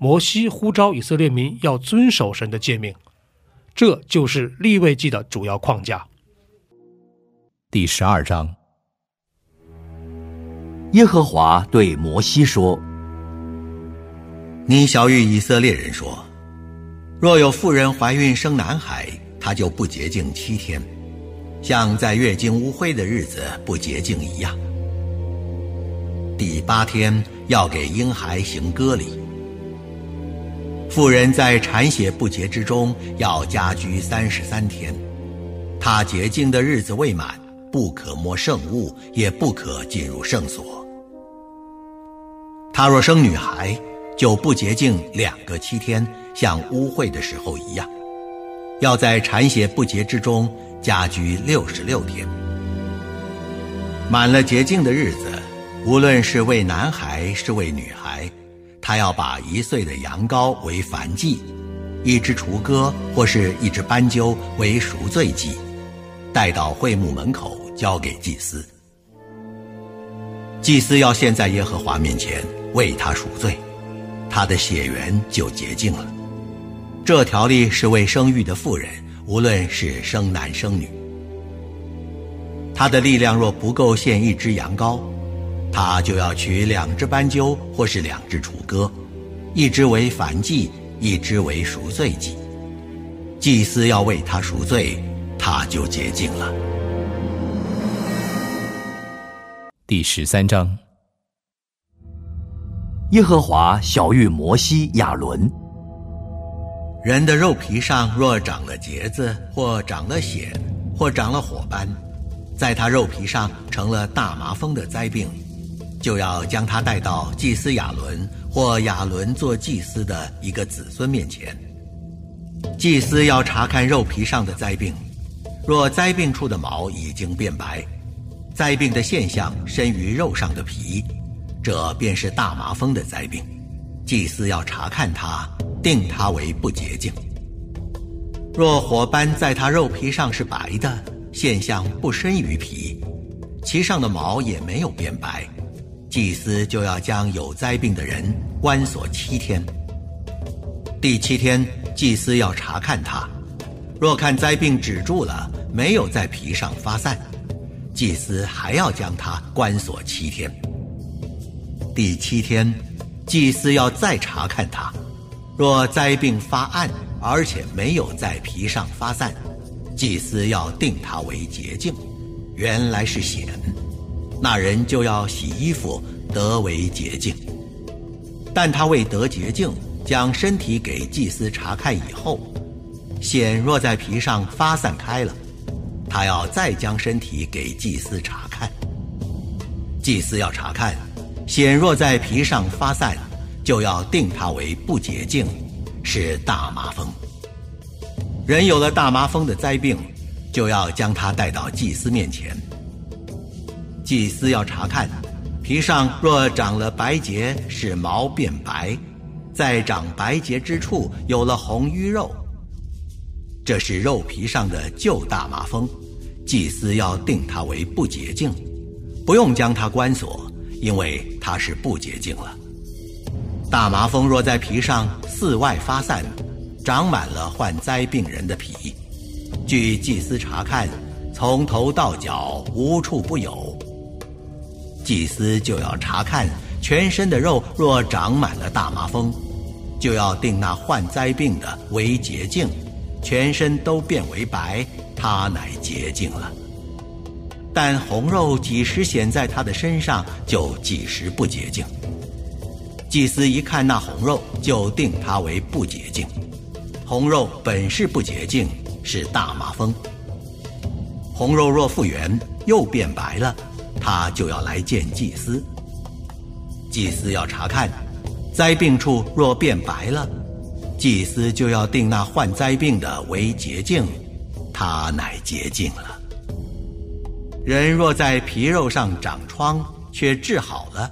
摩西呼召以色列民要遵守神的诫命，这就是立位记的主要框架。第十二章，耶和华对摩西说：“你小谕以色列人说，若有妇人怀孕生男孩，她就不洁净七天，像在月经污秽的日子不洁净一样。第八天要给婴孩行割礼。”妇人在产血不洁之中要家居三十三天，她洁净的日子未满，不可摸圣物，也不可进入圣所。她若生女孩，就不洁净两个七天，像污秽的时候一样，要在产血不洁之中家居六十六天。满了洁净的日子，无论是为男孩是为女孩。他要把一岁的羊羔为燔祭，一只雏鸽或是一只斑鸠为赎罪祭，带到会幕门口交给祭司。祭司要献在耶和华面前为他赎罪，他的血缘就洁净了。这条例是为生育的妇人，无论是生男生女，他的力量若不够献一只羊羔。他就要取两只斑鸠，或是两只雏鸽，一只为燔祭，一只为赎罪祭。祭司要为他赎罪，他就洁净了。第十三章。耶和华小谕摩西、亚伦：人的肉皮上若长了疖子，或长了癣，或长了火斑，在他肉皮上成了大麻风的灾病。就要将他带到祭司亚伦或亚伦做祭司的一个子孙面前。祭司要查看肉皮上的灾病，若灾病处的毛已经变白，灾病的现象深于肉上的皮，这便是大麻风的灾病。祭司要查看它，定它为不洁净。若火斑在它肉皮上是白的，现象不深于皮，其上的毛也没有变白。祭司就要将有灾病的人关锁七天。第七天，祭司要查看他，若看灾病止住了，没有在皮上发散，祭司还要将他关锁七天。第七天，祭司要再查看他，若灾病发暗，而且没有在皮上发散，祭司要定他为洁净，原来是险。那人就要洗衣服，得为洁净。但他未得洁净，将身体给祭司查看以后，癣若在皮上发散开了，他要再将身体给祭司查看。祭司要查看，癣若在皮上发散，就要定他为不洁净，是大麻风。人有了大麻风的灾病，就要将他带到祭司面前。祭司要查看，皮上若长了白结，使毛变白，在长白结之处有了红瘀肉，这是肉皮上的旧大麻风，祭司要定它为不洁净，不用将它关锁，因为它是不洁净了。大麻风若在皮上四外发散，长满了患灾病人的皮，据祭司查看，从头到脚无处不有。祭司就要查看全身的肉，若长满了大麻风，就要定那患灾病的为洁净，全身都变为白，他乃洁净了。但红肉几时显在他的身上，就几时不洁净。祭司一看那红肉，就定他为不洁净。红肉本是不洁净，是大麻风。红肉若复原，又变白了，他就要来见祭司。祭司要查看，灾病处若变白了，祭司就要定那患灾病的为洁净，他乃洁净了。人若在皮肉上长疮，却治好了，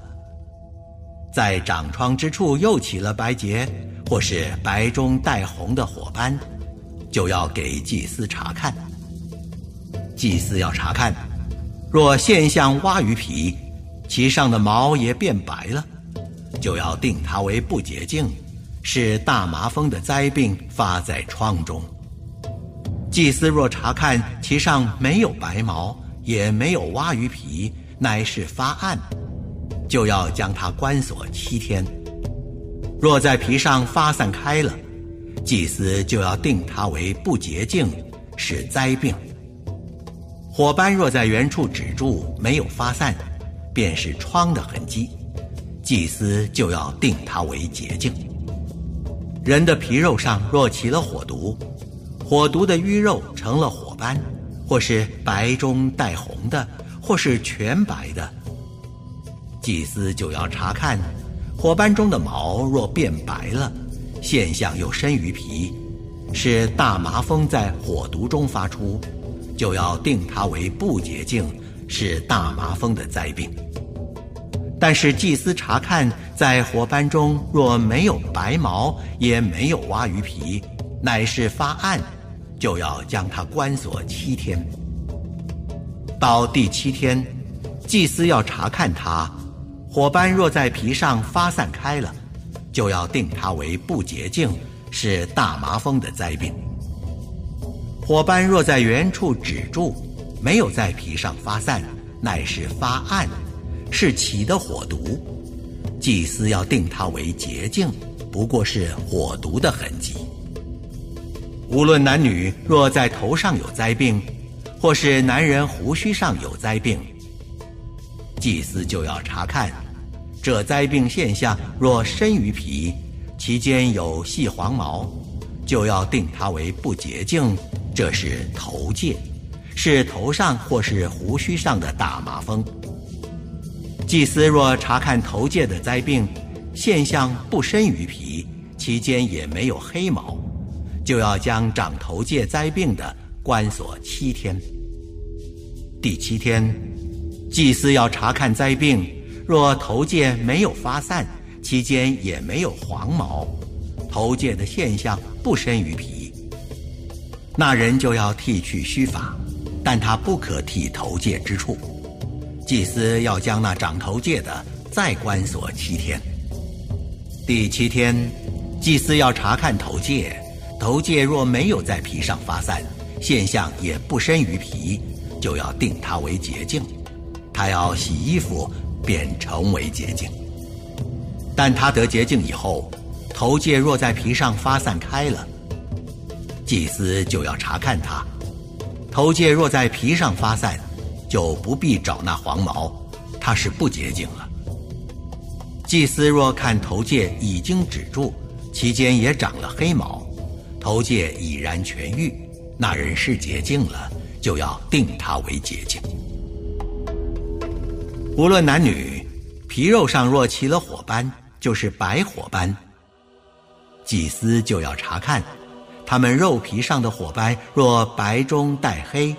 在长疮之处又起了白结，或是白中带红的火斑，就要给祭司查看。祭司要查看，若现象挖鱼皮，其上的毛也变白了，就要定它为不洁净，是大麻风的灾病发在疮中。祭司若查看其上没有白毛，也没有挖鱼皮，乃是发暗，就要将它关锁七天。若在皮上发散开了，祭司就要定它为不洁净，是灾病。火斑若在原处止住，没有发散，便是疮的痕迹，祭司就要定它为洁净。人的皮肉上若起了火毒，火毒的淤肉成了火斑，或是白中带红的，或是全白的，祭司就要查看，火斑中的毛若变白了，现象又深于皮，是大麻风在火毒中发出。就要定它为不洁净，是大麻风的灾病。但是祭司查看，在火斑中若没有白毛，也没有挖鱼皮，乃是发暗，就要将它关锁七天。到第七天，祭司要查看它，火斑若在皮上发散开了，就要定它为不洁净，是大麻风的灾病。火斑若在原处止住，没有在皮上发散，乃是发暗，是起的火毒。祭司要定它为洁净，不过是火毒的痕迹。无论男女，若在头上有灾病，或是男人胡须上有灾病，祭司就要查看，这灾病现象若深于皮，其间有细黄毛，就要定它为不洁净。这是头疥，是头上或是胡须上的大麻风。祭司若查看头疥的灾病，现象不深于皮，其间也没有黑毛，就要将长头疥灾病的关锁七天。第七天，祭司要查看灾病，若头疥没有发散，其间也没有黄毛，头疥的现象不深于皮。那人就要剃去须发，但他不可剃头戒之处。祭司要将那长头戒的再关锁七天。第七天，祭司要查看头戒，头戒若没有在皮上发散，现象也不深于皮，就要定他为洁净。他要洗衣服，便成为洁净。但他得洁净以后，头戒若在皮上发散开了。祭司就要查看它，头疥若在皮上发散，就不必找那黄毛，它是不洁净了。祭司若看头疥已经止住，其间也长了黑毛，头疥已然痊愈，那人是洁净了，就要定他为洁净。无论男女，皮肉上若起了火斑，就是白火斑，祭司就要查看。他们肉皮上的火斑若白中带黑，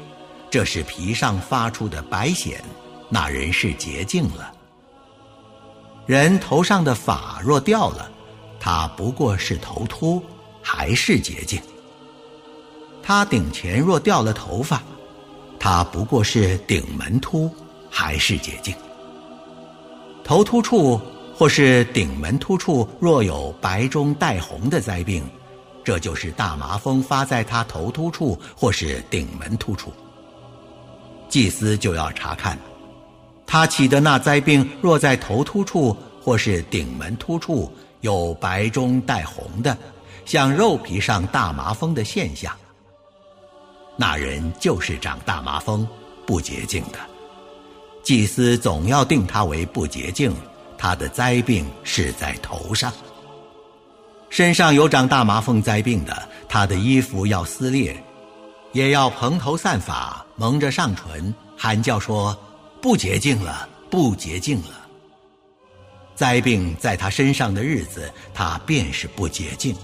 这是皮上发出的白癣，那人是洁净了。人头上的发若掉了，他不过是头秃，还是洁净。他顶前若掉了头发，他不过是顶门秃，还是洁净。头秃处或是顶门秃处若有白中带红的灾病。这就是大麻风发在他头突处或是顶门突处，祭司就要查看，他起的那灾病若在头突处或是顶门突处，有白中带红的，像肉皮上大麻风的现象。那人就是长大麻风、不洁净的，祭司总要定他为不洁净，他的灾病是在头上。身上有长大麻风灾病的，他的衣服要撕裂，也要蓬头散发，蒙着上唇，喊叫说：“不洁净了，不洁净了。”灾病在他身上的日子，他便是不洁净。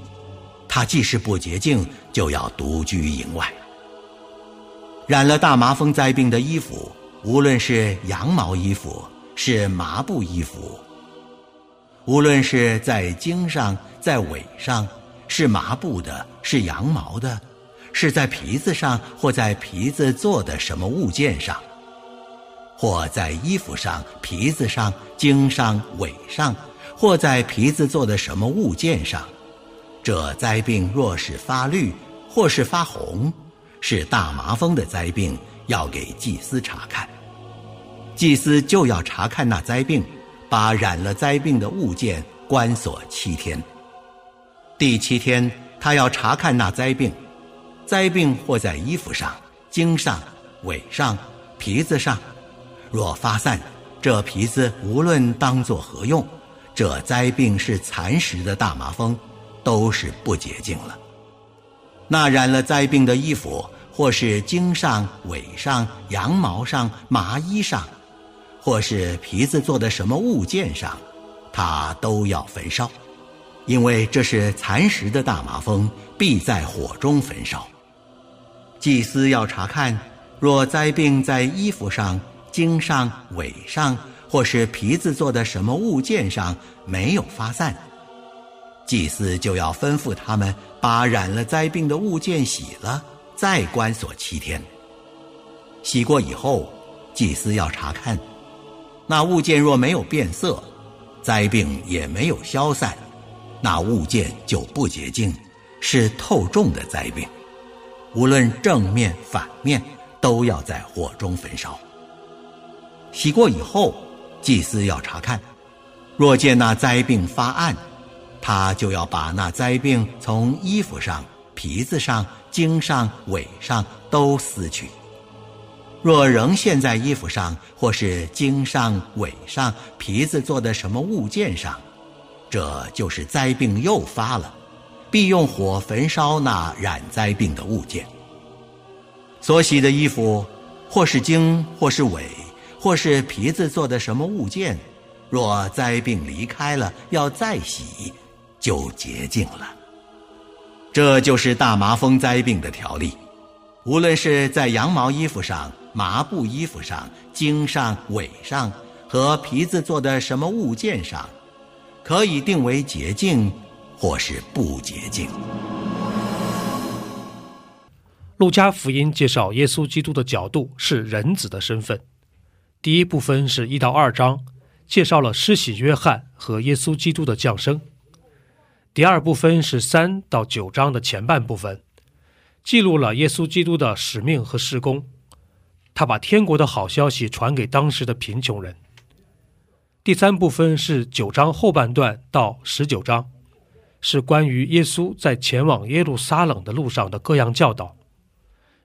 他既是不洁净，就要独居营外。染了大麻风灾病的衣服，无论是羊毛衣服，是麻布衣服，无论是在经上、在尾上，是麻布的，是羊毛的，是在皮子上或在皮子做的什么物件上。或在衣服上、皮子上、经上、尾上，或在皮子做的什么物件上，这灾病若是发绿，或是发红，是大麻风的灾病，要给祭司查看。祭司就要查看那灾病，把染了灾病的物件关锁七天。第七天，他要查看那灾病，灾病或在衣服上、茎上、尾上、皮子上。若发散，这皮子无论当作何用，这灾病是蚕食的大麻风，都是不洁净了。那染了灾病的衣服，或是茎上、尾上、羊毛上、麻衣上，或是皮子做的什么物件上，他都要焚烧，因为这是蚕食的大麻风，必在火中焚烧。祭司要查看，若灾病在衣服上。茎上、尾上，或是皮子做的什么物件上没有发散，祭司就要吩咐他们把染了灾病的物件洗了，再关锁七天。洗过以后，祭司要查看，那物件若没有变色，灾病也没有消散，那物件就不洁净，是透重的灾病，无论正面反面，都要在火中焚烧。洗过以后，祭司要查看，若见那灾病发暗，他就要把那灾病从衣服上、皮子上、茎上、尾上都撕去。若仍现在衣服上，或是茎上、尾上、皮子做的什么物件上，这就是灾病又发了，必用火焚烧那染灾病的物件。所洗的衣服，或是茎，或是尾。或是皮子做的什么物件，若灾病离开了，要再洗，就洁净了。这就是大麻风灾病的条例。无论是在羊毛衣服上、麻布衣服上、茎上、尾上和皮子做的什么物件上，可以定为洁净，或是不洁净。路加福音介绍耶稣基督的角度是人子的身份。第一部分是一到二章，介绍了施洗约翰和耶稣基督的降生。第二部分是三到九章的前半部分，记录了耶稣基督的使命和施工。他把天国的好消息传给当时的贫穷人。第三部分是九章后半段到十九章，是关于耶稣在前往耶路撒冷的路上的各样教导。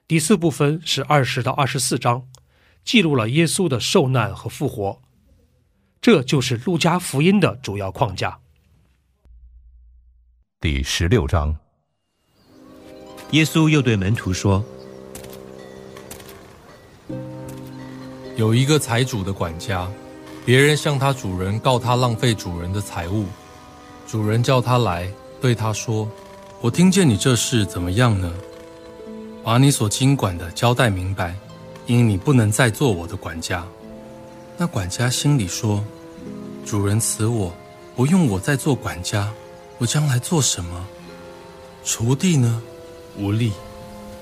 第四部分是二十到二十四章。记录了耶稣的受难和复活，这就是路加福音的主要框架。第十六章，耶稣又对门徒说：“有一个财主的管家，别人向他主人告他浪费主人的财物，主人叫他来，对他说：‘我听见你这事怎么样呢？把你所经管的交代明白。’”因你不能再做我的管家，那管家心里说：“主人辞我，不用我再做管家，我将来做什么？锄地呢，无力；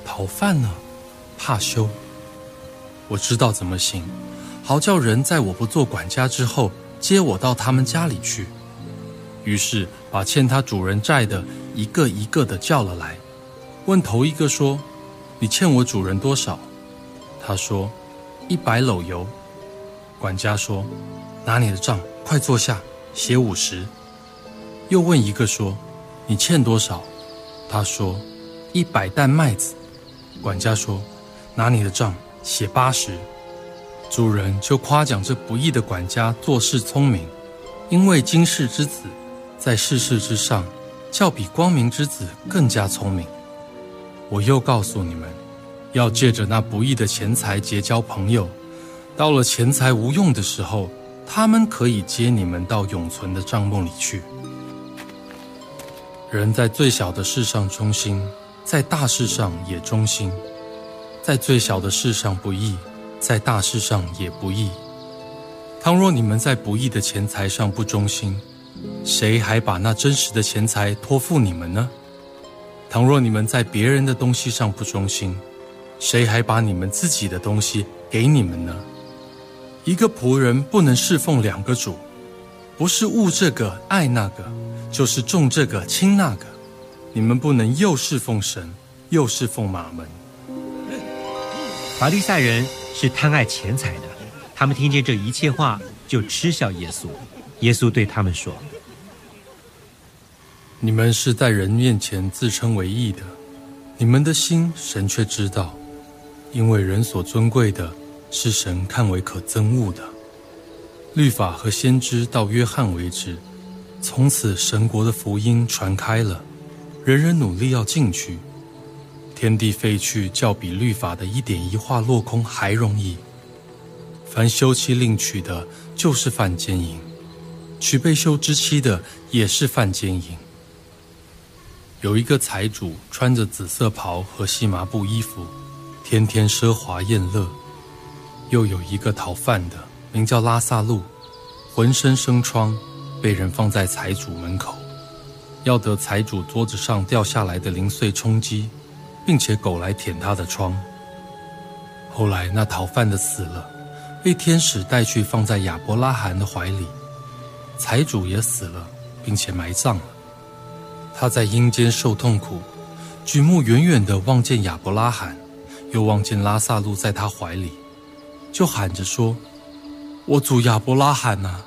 讨饭呢，怕羞。我知道怎么行，好叫人在我不做管家之后，接我到他们家里去。于是把欠他主人债的一个一个的叫了来，问头一个说：你欠我主人多少？”他说：“一百篓油。”管家说：“拿你的账，快坐下，写五十。”又问一个说：“你欠多少？”他说：“一百担麦子。”管家说：“拿你的账写八十。”主人就夸奖这不义的管家做事聪明，因为今世之子在世事之上，较比光明之子更加聪明。我又告诉你们，要借着那不义的钱财结交朋友，到了钱财无用的时候，他们可以接你们到永存的帐幕里去。人在最小的事上忠心，在大事上也忠心；在最小的事上不义，在大事上也不义。倘若你们在不义的钱财上不忠心，谁还把那真实的钱财托付你们呢？倘若你们在别人的东西上不忠心，谁还把你们自己的东西给你们呢？一个仆人不能侍奉两个主，不是恶这个爱那个。就是重这个轻那个，你们不能又侍奉神，又侍奉马门。法利赛人是贪爱钱财的，他们听见这一切话，就嗤笑耶稣。耶稣对他们说：“你们是在人面前自称为义的，你们的心神却知道，因为人所尊贵的，是神看为可憎恶的。律法和先知到约翰为止。”从此，神国的福音传开了，人人努力要进去。天地废去，较比律法的一点一画落空还容易。凡休妻另娶的，就是犯奸淫；娶被休之妻的，也是犯奸淫。有一个财主穿着紫色袍和细麻布衣服，天天奢华宴乐；又有一个讨饭的，名叫拉萨路，浑身生疮。被人放在财主门口，要得财主桌子上掉下来的零碎充饥，并且狗来舔他的疮。后来那逃犯的死了，被天使带去放在亚伯拉罕的怀里，财主也死了，并且埋葬了。他在阴间受痛苦，举目远远的望见亚伯拉罕，又望见拉萨路在他怀里，就喊着说：“我主亚伯拉罕呐，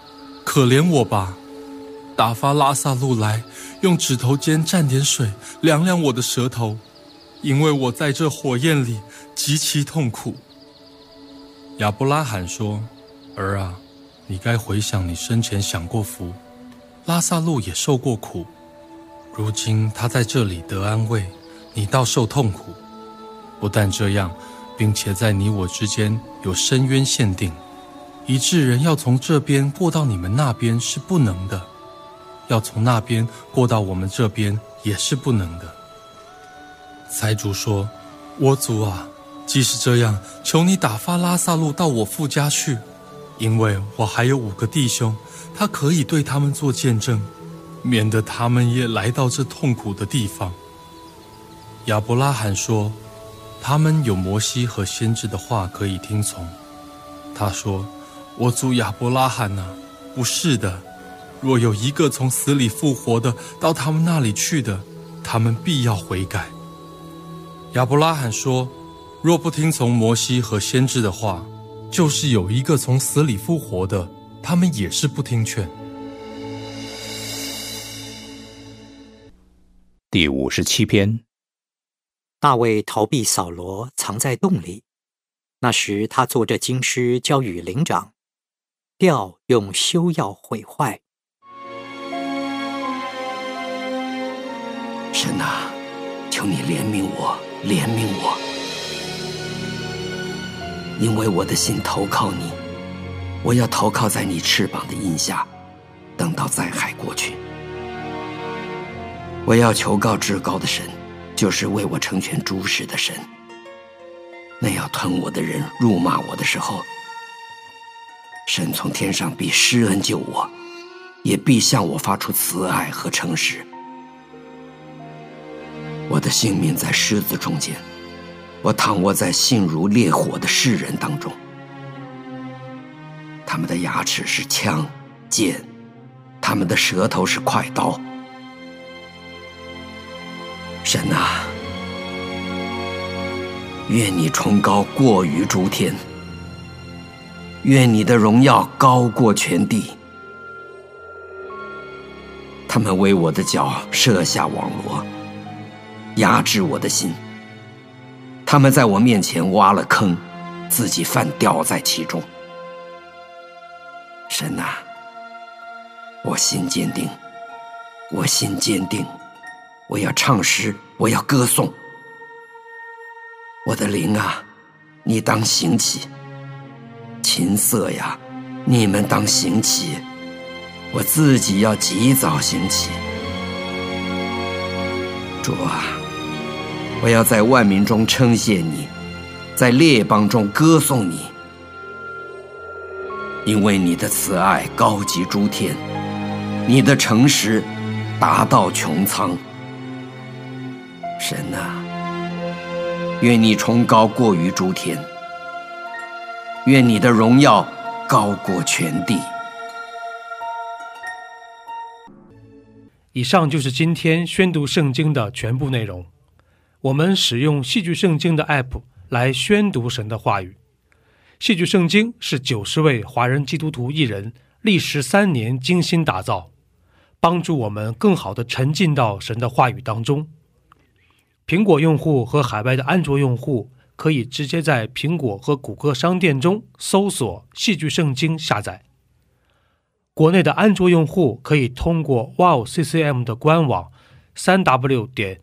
可怜我吧！”打发拉萨路来，用指头尖蘸点水，凉凉我的舌头，因为我在这火焰里极其痛苦。亚伯拉罕说：“儿啊，你该回想你生前享过福，拉萨路也受过苦，如今他在这里得安慰，你倒受痛苦。不但这样，并且在你我之间有深渊限定，以致人要从这边过到你们那边是不能的。”要从那边过到我们这边也是不能的。财主说：“我主啊，即使这样，求你打发拉萨路到我父家去，因为我还有五个弟兄，他可以对他们做见证，免得他们也来到这痛苦的地方。”亚伯拉罕说：“他们有摩西和先知的话可以听从。”他说：“我主亚伯拉罕呐，不是的。”若有一个从死里复活的到他们那里去的，他们必要悔改。亚伯拉罕说：“若不听从摩西和先知的话，就是有一个从死里复活的，他们也是不听劝。”第五十七篇。大卫逃避扫罗，藏在洞里。那时他做着经师，交与灵长，调用修药毁坏。神啊，求你怜悯我，怜悯我，因为我的心投靠你，我要投靠在你翅膀的荫下，等到灾害过去。我要求告至高的神，就是为我成全诸事的神。那要吞我的人辱骂我的时候，神从天上必施恩救我，也必向我发出慈爱和诚实。我的性命在狮子中间，我躺卧在性如烈火的世人当中。他们的牙齿是枪剑，他们的舌头是快刀。神啊，愿你崇高过于诸天，愿你的荣耀高过全地。他们为我的脚设下网罗，压制我的心。他们在我面前挖了坑，自己犯掉在其中。神呐，我心坚定，我心坚定，我要唱诗，我要歌颂。我的灵啊，你当行起；琴瑟呀，你们当行起。我自己要及早行起。主啊，我要在万民中称谢你，在列邦中歌颂你，因为你的慈爱高及诸天，你的诚实达到穹苍。神啊！愿你崇高过于诸天，愿你的荣耀高过全地。以上就是今天宣读圣经的全部内容。我们使用戏剧圣经的 App 来宣读神的话语。戏剧圣经是九十位华人基督徒艺人历时三年精心打造，帮助我们更好的沉浸到神的话语当中。苹果用户和海外的安卓用户可以直接在苹果和谷歌商店中搜索“戏剧圣经”下载。国内的安卓用户可以通过 Wow CCM 的官网，三 W 点